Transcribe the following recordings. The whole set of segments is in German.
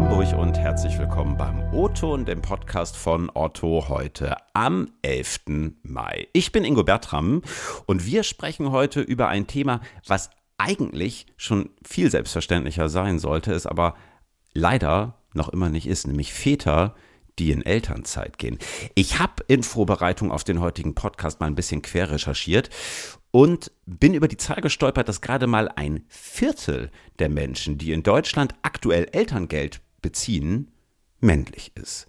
Hamburg und herzlich willkommen beim O-Ton, dem Podcast von Otto heute am 11. Mai. Ich bin Ingo Bertram und wir sprechen heute über ein Thema, was eigentlich schon viel selbstverständlicher sein sollte, es aber leider noch immer nicht ist, nämlich Väter, die in Elternzeit gehen. Ich habe in Vorbereitung auf den heutigen Podcast mal ein bisschen quer recherchiert und bin über die Zahl gestolpert, dass gerade mal ein Viertel der Menschen, die in Deutschland aktuell Elterngeld beziehen, männlich ist.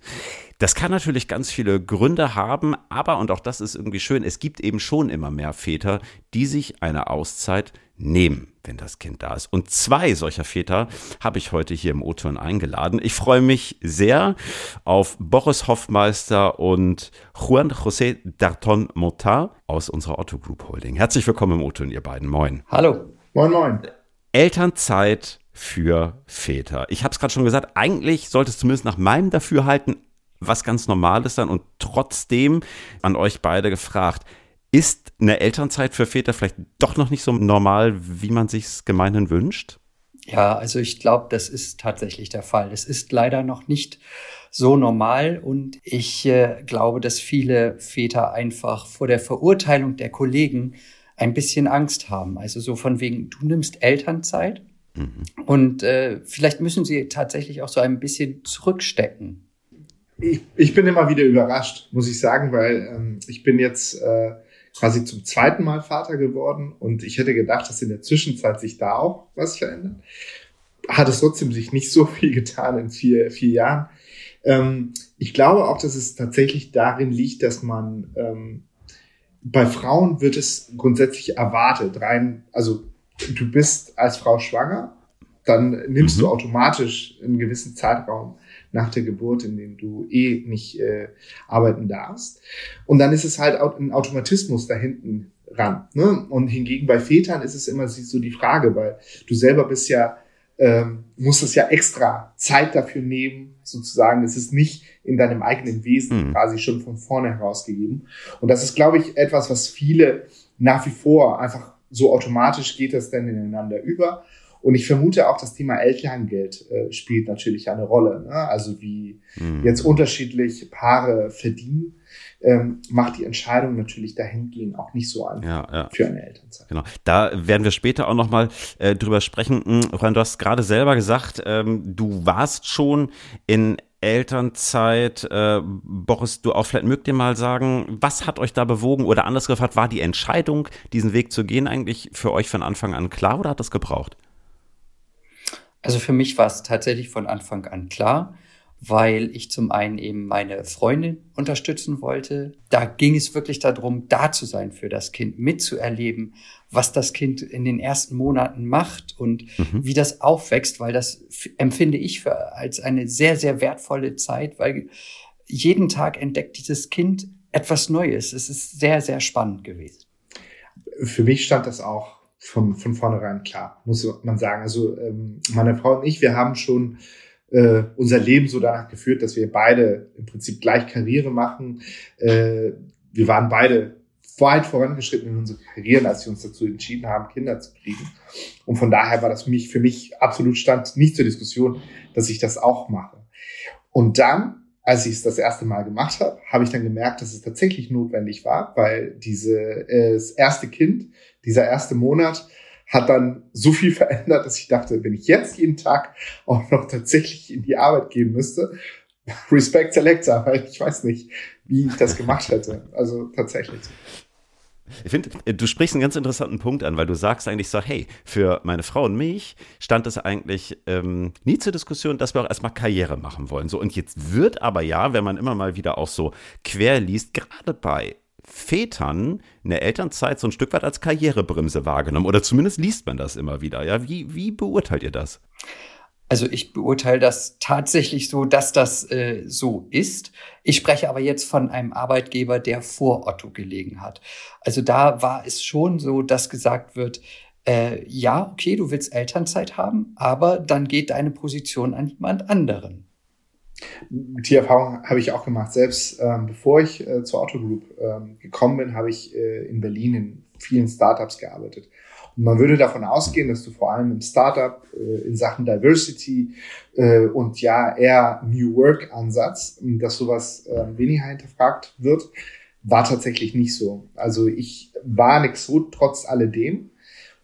Das kann natürlich ganz viele Gründe haben, aber, und auch das ist irgendwie schön, es gibt eben schon immer mehr Väter, die sich eine Auszeit nehmen, wenn das Kind da ist. Und zwei solcher Väter habe ich heute hier im O-Ton eingeladen. Ich freue mich sehr auf Boris Hoffmeister und Juan José Darton Motar aus unserer Otto Group Holding. Herzlich willkommen im O-Ton, ihr beiden. Moin. Hallo. Moin, moin. Elternzeit für Väter. Ich habe es gerade schon gesagt, eigentlich sollte es zumindest nach meinem Dafürhalten was ganz Normales sein und trotzdem an euch beide gefragt, ist eine Elternzeit für Väter vielleicht doch noch nicht so normal, wie man sich gemeinhin wünscht? Ja, also ich glaube, das ist tatsächlich der Fall. Es ist leider noch nicht so normal und ich äh, glaube, dass viele Väter einfach vor der Verurteilung der Kollegen ein bisschen Angst haben. Also so von wegen, du nimmst Elternzeit mhm. und äh, vielleicht müssen sie tatsächlich auch so ein bisschen zurückstecken. Ich, ich bin immer wieder überrascht, muss ich sagen, weil ähm, ich bin jetzt äh, quasi zum zweiten Mal Vater geworden und ich hätte gedacht, dass in der Zwischenzeit sich da auch was verändert. Hat es trotzdem sich nicht so viel getan in vier, vier Jahren. Ähm, ich glaube auch, dass es tatsächlich darin liegt, dass man ähm, bei Frauen wird es grundsätzlich erwartet, rein, also du bist als Frau schwanger, dann nimmst mhm. du automatisch einen gewissen Zeitraum nach der Geburt, in dem du eh nicht äh, arbeiten darfst. Und dann ist es halt auch ein Automatismus da hinten ran. Ne? Und hingegen bei Vätern ist es immer so die Frage, weil du selber bist ja, ähm, musst es ja extra Zeit dafür nehmen, sozusagen. Es ist nicht in deinem eigenen Wesen mhm. quasi schon von vorne herausgegeben. Und das ist, glaube ich, etwas, was viele nach wie vor einfach so automatisch geht das dann ineinander über. Und ich vermute auch, das Thema Elterngeld äh, spielt natürlich eine Rolle. Ne? Also wie mhm. jetzt unterschiedlich Paare verdienen, ähm, macht die Entscheidung natürlich dahingehend auch nicht so einfach ja, ja. für eine Elternzeit. Genau, da werden wir später auch nochmal äh, drüber sprechen. Hm, Juan, du hast gerade selber gesagt, ähm, du warst schon in Elternzeit. Äh, Boris, du auch vielleicht mögt ihr mal sagen, was hat euch da bewogen oder anders gefragt, war die Entscheidung, diesen Weg zu gehen, eigentlich für euch von Anfang an klar oder hat das gebraucht? Also für mich war es tatsächlich von Anfang an klar, weil ich zum einen eben meine Freundin unterstützen wollte. Da ging es wirklich darum, da zu sein für das Kind, mitzuerleben, was das Kind in den ersten Monaten macht und mhm. wie das aufwächst, weil das empfinde ich für, als eine sehr, sehr wertvolle Zeit, weil jeden Tag entdeckt dieses Kind etwas Neues. Es ist sehr, sehr spannend gewesen. Für mich stand das auch von, von vornherein klar, muss man sagen. Also ähm, meine Frau und ich, wir haben schon äh, unser Leben so danach geführt, dass wir beide im Prinzip gleich Karriere machen. Äh, wir waren beide weit vorangeschritten in unsere Karrieren, als wir uns dazu entschieden haben, Kinder zu kriegen. Und von daher war das für mich, für mich absolut stand nicht zur Diskussion, dass ich das auch mache. Und dann, als ich es das erste Mal gemacht habe, habe ich dann gemerkt, dass es tatsächlich notwendig war, weil diese äh, erste Kind dieser erste Monat hat dann so viel verändert, dass ich dachte, wenn ich jetzt jeden Tag auch noch tatsächlich in die Arbeit gehen müsste, Respect Selector, weil ich weiß nicht, wie ich das gemacht hätte. Also tatsächlich. Ich finde, du sprichst einen ganz interessanten Punkt an, weil du sagst eigentlich so, hey, für meine Frau und mich stand es eigentlich ähm, nie zur Diskussion, dass wir auch erstmal Karriere machen wollen. So, und jetzt wird aber ja, wenn man immer mal wieder auch so quer liest, gerade bei Vätern eine Elternzeit so ein Stück weit als Karrierebremse wahrgenommen. Oder zumindest liest man das immer wieder. Ja, wie, wie beurteilt ihr das? Also ich beurteile das tatsächlich so, dass das äh, so ist. Ich spreche aber jetzt von einem Arbeitgeber, der vor Otto gelegen hat. Also da war es schon so, dass gesagt wird, äh, ja, okay, du willst Elternzeit haben, aber dann geht deine Position an jemand anderen. Die Erfahrung habe ich auch gemacht. Selbst ähm, bevor ich äh, zur Auto Group ähm, gekommen bin, habe ich äh, in Berlin in vielen Startups gearbeitet. Und man würde davon ausgehen, dass du vor allem im Startup äh, in Sachen Diversity äh, und ja eher New Work Ansatz, dass sowas äh, weniger hinterfragt wird, war tatsächlich nicht so. Also ich war nix so trotz alledem.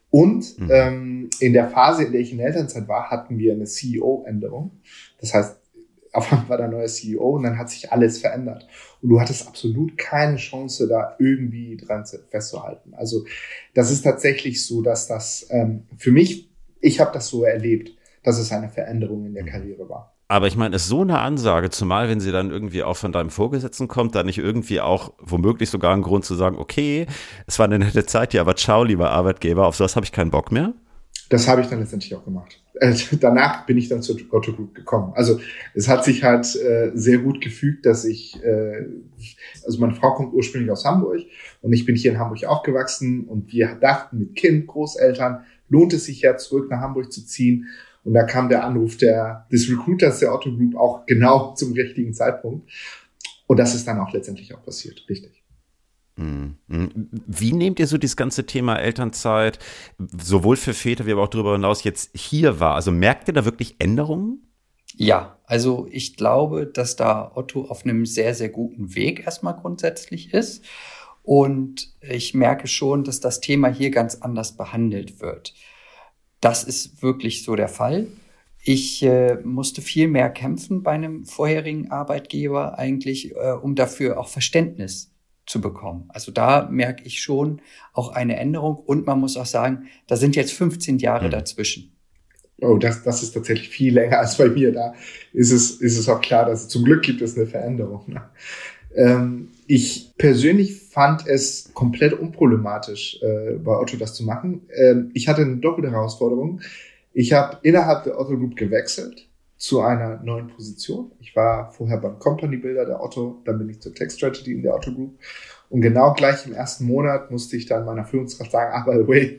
Und mhm. ähm, in der Phase, in der ich in der Elternzeit war, hatten wir eine CEO-Änderung. Das heißt, auf einmal war der neue CEO und dann hat sich alles verändert. Und du hattest absolut keine Chance, da irgendwie dran festzuhalten. Also das ist tatsächlich so, dass das ähm, für mich, ich habe das so erlebt, dass es eine Veränderung in der mhm. Karriere war. Aber ich meine, ist so eine Ansage, zumal wenn sie dann irgendwie auch von deinem Vorgesetzten kommt, da nicht irgendwie auch womöglich sogar ein Grund zu sagen, okay, es war eine nette Zeit hier, aber ciao, lieber Arbeitgeber, auf sowas habe ich keinen Bock mehr? Das habe ich dann letztendlich auch gemacht. Äh, danach bin ich dann zur Otto Group gekommen. Also es hat sich halt äh, sehr gut gefügt, dass ich, äh, also meine Frau kommt ursprünglich aus Hamburg und ich bin hier in Hamburg aufgewachsen und wir dachten mit Kind, Großeltern, lohnt es sich ja zurück nach Hamburg zu ziehen. Und da kam der Anruf der, des Recruiters der Otto Group auch genau zum richtigen Zeitpunkt. Und das ist dann auch letztendlich auch passiert, richtig. Mhm. Wie nehmt ihr so dieses ganze Thema Elternzeit, sowohl für Väter wie aber auch darüber hinaus, jetzt hier wahr? Also merkt ihr da wirklich Änderungen? Ja, also ich glaube, dass da Otto auf einem sehr, sehr guten Weg erstmal grundsätzlich ist. Und ich merke schon, dass das Thema hier ganz anders behandelt wird. Das ist wirklich so der Fall. Ich äh, musste viel mehr kämpfen bei einem vorherigen Arbeitgeber eigentlich, äh, um dafür auch Verständnis zu bekommen. Also da merke ich schon auch eine Änderung und man muss auch sagen, da sind jetzt 15 Jahre mhm. dazwischen. Oh, das, das ist tatsächlich viel länger als bei mir. Da ist es, ist es auch klar, dass zum Glück gibt es eine Veränderung. Ne? Ähm, ich persönlich fand es komplett unproblematisch, äh, bei Otto das zu machen. Ähm, ich hatte eine doppelte Herausforderung. Ich habe innerhalb der Otto Group gewechselt zu einer neuen Position. Ich war vorher beim Company Builder der Otto, dann bin ich zur Tech Strategy in der Otto Group. Und genau gleich im ersten Monat musste ich dann meiner Führungskraft sagen, ah, by the way,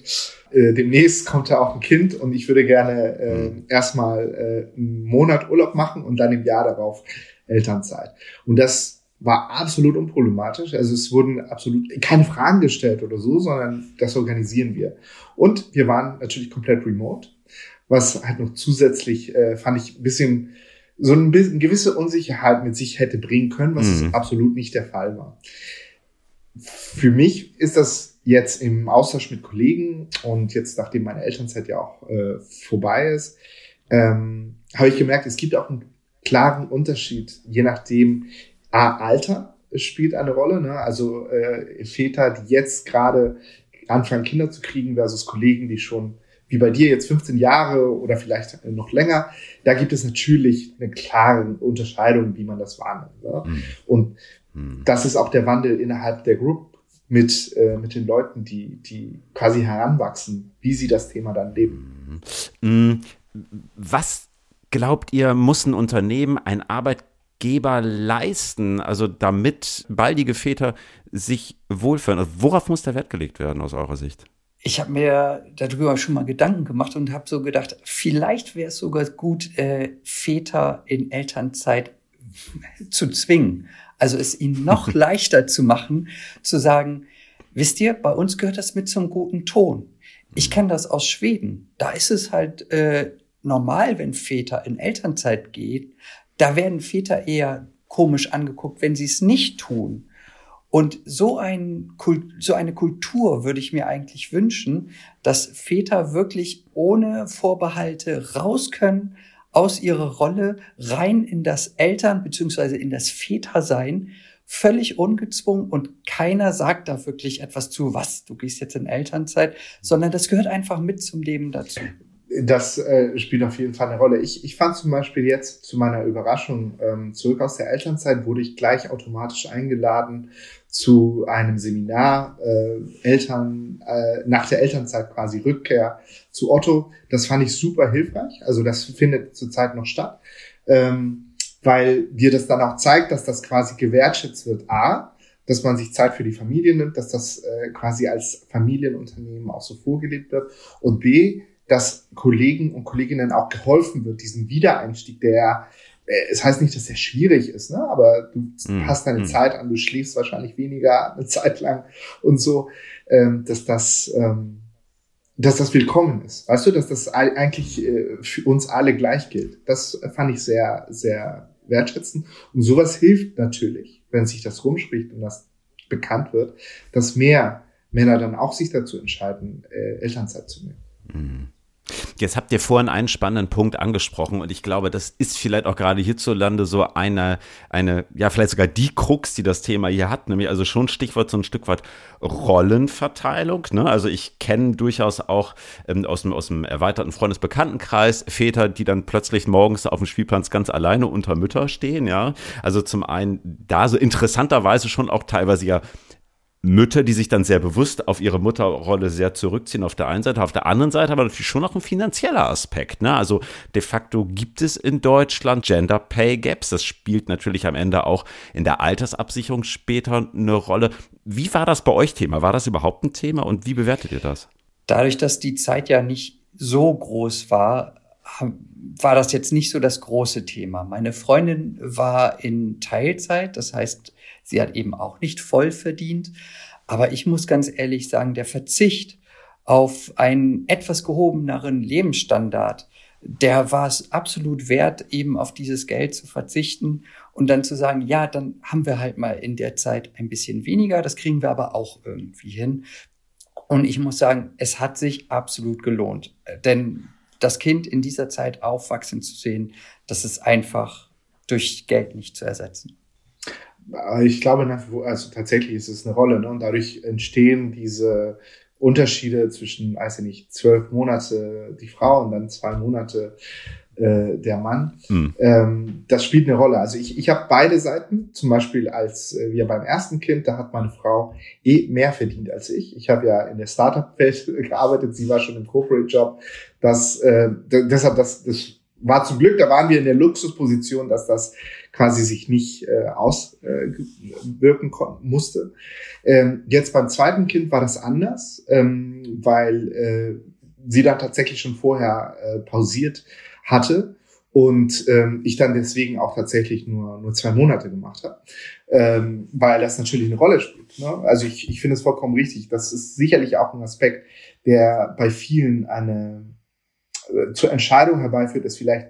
äh, demnächst kommt da auch ein Kind und ich würde gerne äh, mhm. erstmal äh, einen Monat Urlaub machen und dann im Jahr darauf Elternzeit. Und das war absolut unproblematisch. Also es wurden absolut keine Fragen gestellt oder so, sondern das organisieren wir. Und wir waren natürlich komplett remote was halt noch zusätzlich, äh, fand ich, ein bisschen so ein bisschen gewisse Unsicherheit mit sich hätte bringen können, was mhm. absolut nicht der Fall war. Für mich ist das jetzt im Austausch mit Kollegen und jetzt, nachdem meine Elternzeit ja auch äh, vorbei ist, ähm, habe ich gemerkt, es gibt auch einen klaren Unterschied, je nachdem, A, Alter spielt eine Rolle, ne? also äh, Väter, die jetzt gerade anfangen, Kinder zu kriegen, versus Kollegen, die schon wie bei dir jetzt 15 Jahre oder vielleicht noch länger, da gibt es natürlich eine klare Unterscheidung, wie man das wahrnimmt. Ne? Mhm. Und mhm. das ist auch der Wandel innerhalb der Group mit, äh, mit den Leuten, die, die quasi heranwachsen, wie sie das Thema dann leben. Mhm. mhm. Was glaubt ihr, muss ein Unternehmen, ein Arbeitgeber leisten, also damit baldige Väter sich wohlfühlen? Also worauf muss der Wert gelegt werden aus eurer Sicht? Ich habe mir darüber schon mal Gedanken gemacht und habe so gedacht, vielleicht wäre es sogar gut, äh, Väter in Elternzeit zu zwingen. Also es ihnen noch leichter zu machen, zu sagen, wisst ihr, bei uns gehört das mit zum guten Ton. Ich kenne das aus Schweden. Da ist es halt äh, normal, wenn Väter in Elternzeit gehen. Da werden Väter eher komisch angeguckt, wenn sie es nicht tun. Und so, ein, so eine Kultur würde ich mir eigentlich wünschen, dass Väter wirklich ohne Vorbehalte raus können aus ihrer Rolle rein in das Eltern- beziehungsweise in das Vätersein, völlig ungezwungen und keiner sagt da wirklich etwas zu, was, du gehst jetzt in Elternzeit, sondern das gehört einfach mit zum Leben dazu das äh, spielt auf jeden Fall eine Rolle. Ich, ich fand zum Beispiel jetzt zu meiner Überraschung, ähm, zurück aus der Elternzeit wurde ich gleich automatisch eingeladen zu einem Seminar äh, Eltern äh, nach der Elternzeit quasi Rückkehr zu Otto. Das fand ich super hilfreich. Also das findet zurzeit noch statt, ähm, weil dir das dann auch zeigt, dass das quasi gewertschätzt wird. A, dass man sich Zeit für die Familie nimmt, dass das äh, quasi als Familienunternehmen auch so vorgelebt wird. Und B, dass Kollegen und Kolleginnen auch geholfen wird, diesen Wiedereinstieg, der äh, es heißt nicht, dass der schwierig ist, ne? aber du mm, hast deine mm. Zeit an, du schläfst wahrscheinlich weniger eine Zeit lang und so, ähm, dass das ähm, dass das willkommen ist. Weißt du, dass das eigentlich äh, für uns alle gleich gilt. Das fand ich sehr, sehr wertschätzend. Und sowas hilft natürlich, wenn sich das rumspricht und das bekannt wird, dass mehr Männer dann auch sich dazu entscheiden, äh, Elternzeit zu nehmen. Mhm. Jetzt habt ihr vorhin einen spannenden Punkt angesprochen und ich glaube, das ist vielleicht auch gerade hierzulande so eine, eine, ja, vielleicht sogar die Krux, die das Thema hier hat, nämlich also schon Stichwort so ein Stück weit Rollenverteilung. Ne? Also ich kenne durchaus auch ähm, aus, dem, aus dem erweiterten Freundesbekanntenkreis Väter, die dann plötzlich morgens auf dem Spielplatz ganz alleine unter Mütter stehen, ja. Also zum einen da so interessanterweise schon auch teilweise ja Mütter, die sich dann sehr bewusst auf ihre Mutterrolle sehr zurückziehen auf der einen Seite, auf der anderen Seite aber natürlich schon noch ein finanzieller Aspekt. Ne? Also de facto gibt es in Deutschland Gender Pay Gaps. Das spielt natürlich am Ende auch in der Altersabsicherung später eine Rolle. Wie war das bei euch Thema? War das überhaupt ein Thema und wie bewertet ihr das? Dadurch, dass die Zeit ja nicht so groß war, war das jetzt nicht so das große Thema. Meine Freundin war in Teilzeit, das heißt, Sie hat eben auch nicht voll verdient. Aber ich muss ganz ehrlich sagen, der Verzicht auf einen etwas gehobeneren Lebensstandard, der war es absolut wert, eben auf dieses Geld zu verzichten und dann zu sagen, ja, dann haben wir halt mal in der Zeit ein bisschen weniger, das kriegen wir aber auch irgendwie hin. Und ich muss sagen, es hat sich absolut gelohnt, denn das Kind in dieser Zeit aufwachsen zu sehen, das ist einfach durch Geld nicht zu ersetzen ich glaube, also tatsächlich ist es eine Rolle, ne? Und dadurch entstehen diese Unterschiede zwischen, weiß ich nicht, zwölf Monate die Frau und dann zwei Monate äh, der Mann. Mhm. Ähm, das spielt eine Rolle. Also ich, ich habe beide Seiten. Zum Beispiel als äh, wir beim ersten Kind, da hat meine Frau eh mehr verdient als ich. Ich habe ja in der Startup-Welt gearbeitet, sie war schon im Corporate-Job. Das, äh, deshalb, das, das war zum Glück, da waren wir in der Luxusposition, dass das quasi sich nicht äh, auswirken äh, musste. Ähm, jetzt beim zweiten Kind war das anders, ähm, weil äh, sie dann tatsächlich schon vorher äh, pausiert hatte und ähm, ich dann deswegen auch tatsächlich nur nur zwei Monate gemacht habe, ähm, weil das natürlich eine Rolle spielt. Ne? Also ich, ich finde es vollkommen richtig. Das ist sicherlich auch ein Aspekt, der bei vielen eine zur Entscheidung herbeiführt, es vielleicht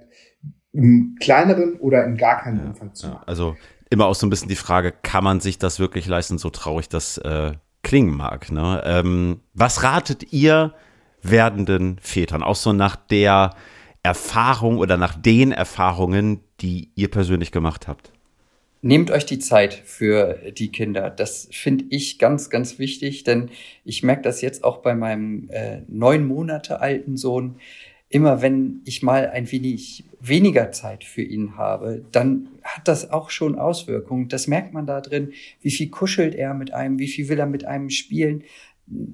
im kleineren oder in gar keinem ja, Umfang zu machen. Ja, also immer auch so ein bisschen die Frage, kann man sich das wirklich leisten, so traurig das äh, klingen mag. Ne? Ähm, was ratet ihr werdenden Vätern, auch so nach der Erfahrung oder nach den Erfahrungen, die ihr persönlich gemacht habt? Nehmt euch die Zeit für die Kinder. Das finde ich ganz, ganz wichtig, denn ich merke das jetzt auch bei meinem äh, neun Monate alten Sohn immer wenn ich mal ein wenig weniger Zeit für ihn habe, dann hat das auch schon Auswirkungen. Das merkt man da drin, wie viel kuschelt er mit einem, wie viel will er mit einem spielen.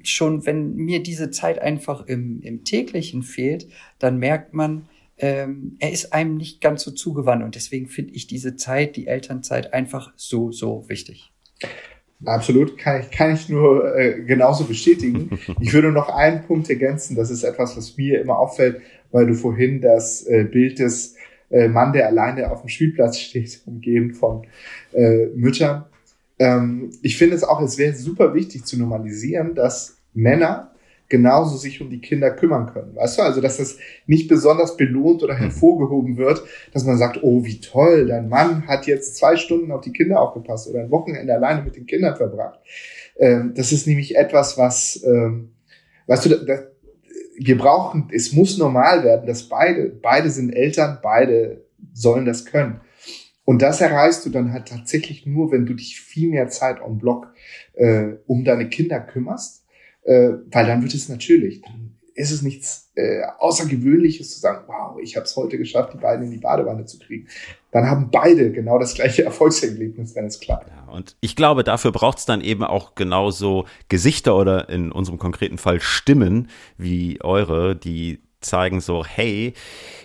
Schon wenn mir diese Zeit einfach im, im täglichen fehlt, dann merkt man, ähm, er ist einem nicht ganz so zugewandt. Und deswegen finde ich diese Zeit, die Elternzeit, einfach so, so wichtig. Absolut, kann ich, kann ich nur äh, genauso bestätigen. Ich würde noch einen Punkt ergänzen, das ist etwas, was mir immer auffällt, weil du vorhin das äh, Bild des äh, Mann, der alleine auf dem Spielplatz steht, umgeben von äh, Müttern. Ähm, ich finde es auch, es wäre super wichtig zu normalisieren, dass Männer genauso sich um die Kinder kümmern können. Weißt du, also dass das nicht besonders belohnt oder hervorgehoben wird, dass man sagt, oh, wie toll, dein Mann hat jetzt zwei Stunden auf die Kinder aufgepasst oder ein Wochenende alleine mit den Kindern verbracht. Ähm, das ist nämlich etwas, was, ähm, weißt du, das, wir brauchen, es muss normal werden, dass beide, beide sind Eltern, beide sollen das können. Und das erreichst du dann halt tatsächlich nur, wenn du dich viel mehr Zeit on Block äh, um deine Kinder kümmerst äh, weil dann wird es natürlich, dann ist es nichts äh, Außergewöhnliches zu sagen, wow, ich habe es heute geschafft, die beiden in die Badewanne zu kriegen. Dann haben beide genau das gleiche Erfolgserlebnis, wenn es klappt. Ja, und ich glaube, dafür braucht es dann eben auch genauso Gesichter oder in unserem konkreten Fall Stimmen wie eure, die zeigen so, hey,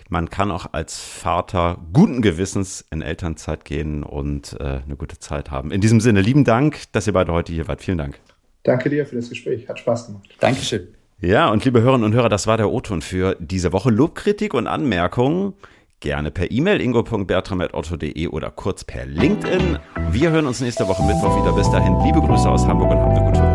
man kann auch als Vater guten Gewissens in Elternzeit gehen und äh, eine gute Zeit haben. In diesem Sinne, lieben Dank, dass ihr beide heute hier wart. Vielen Dank. Danke dir für das Gespräch. Hat Spaß gemacht. Dankeschön. Ja, und liebe Hörerinnen und Hörer, das war der O-Ton für diese Woche. Lobkritik und Anmerkungen gerne per E-Mail ingo.bertram.otto.de oder kurz per LinkedIn. Wir hören uns nächste Woche Mittwoch wieder. Bis dahin, liebe Grüße aus Hamburg und habt eine gute Woche.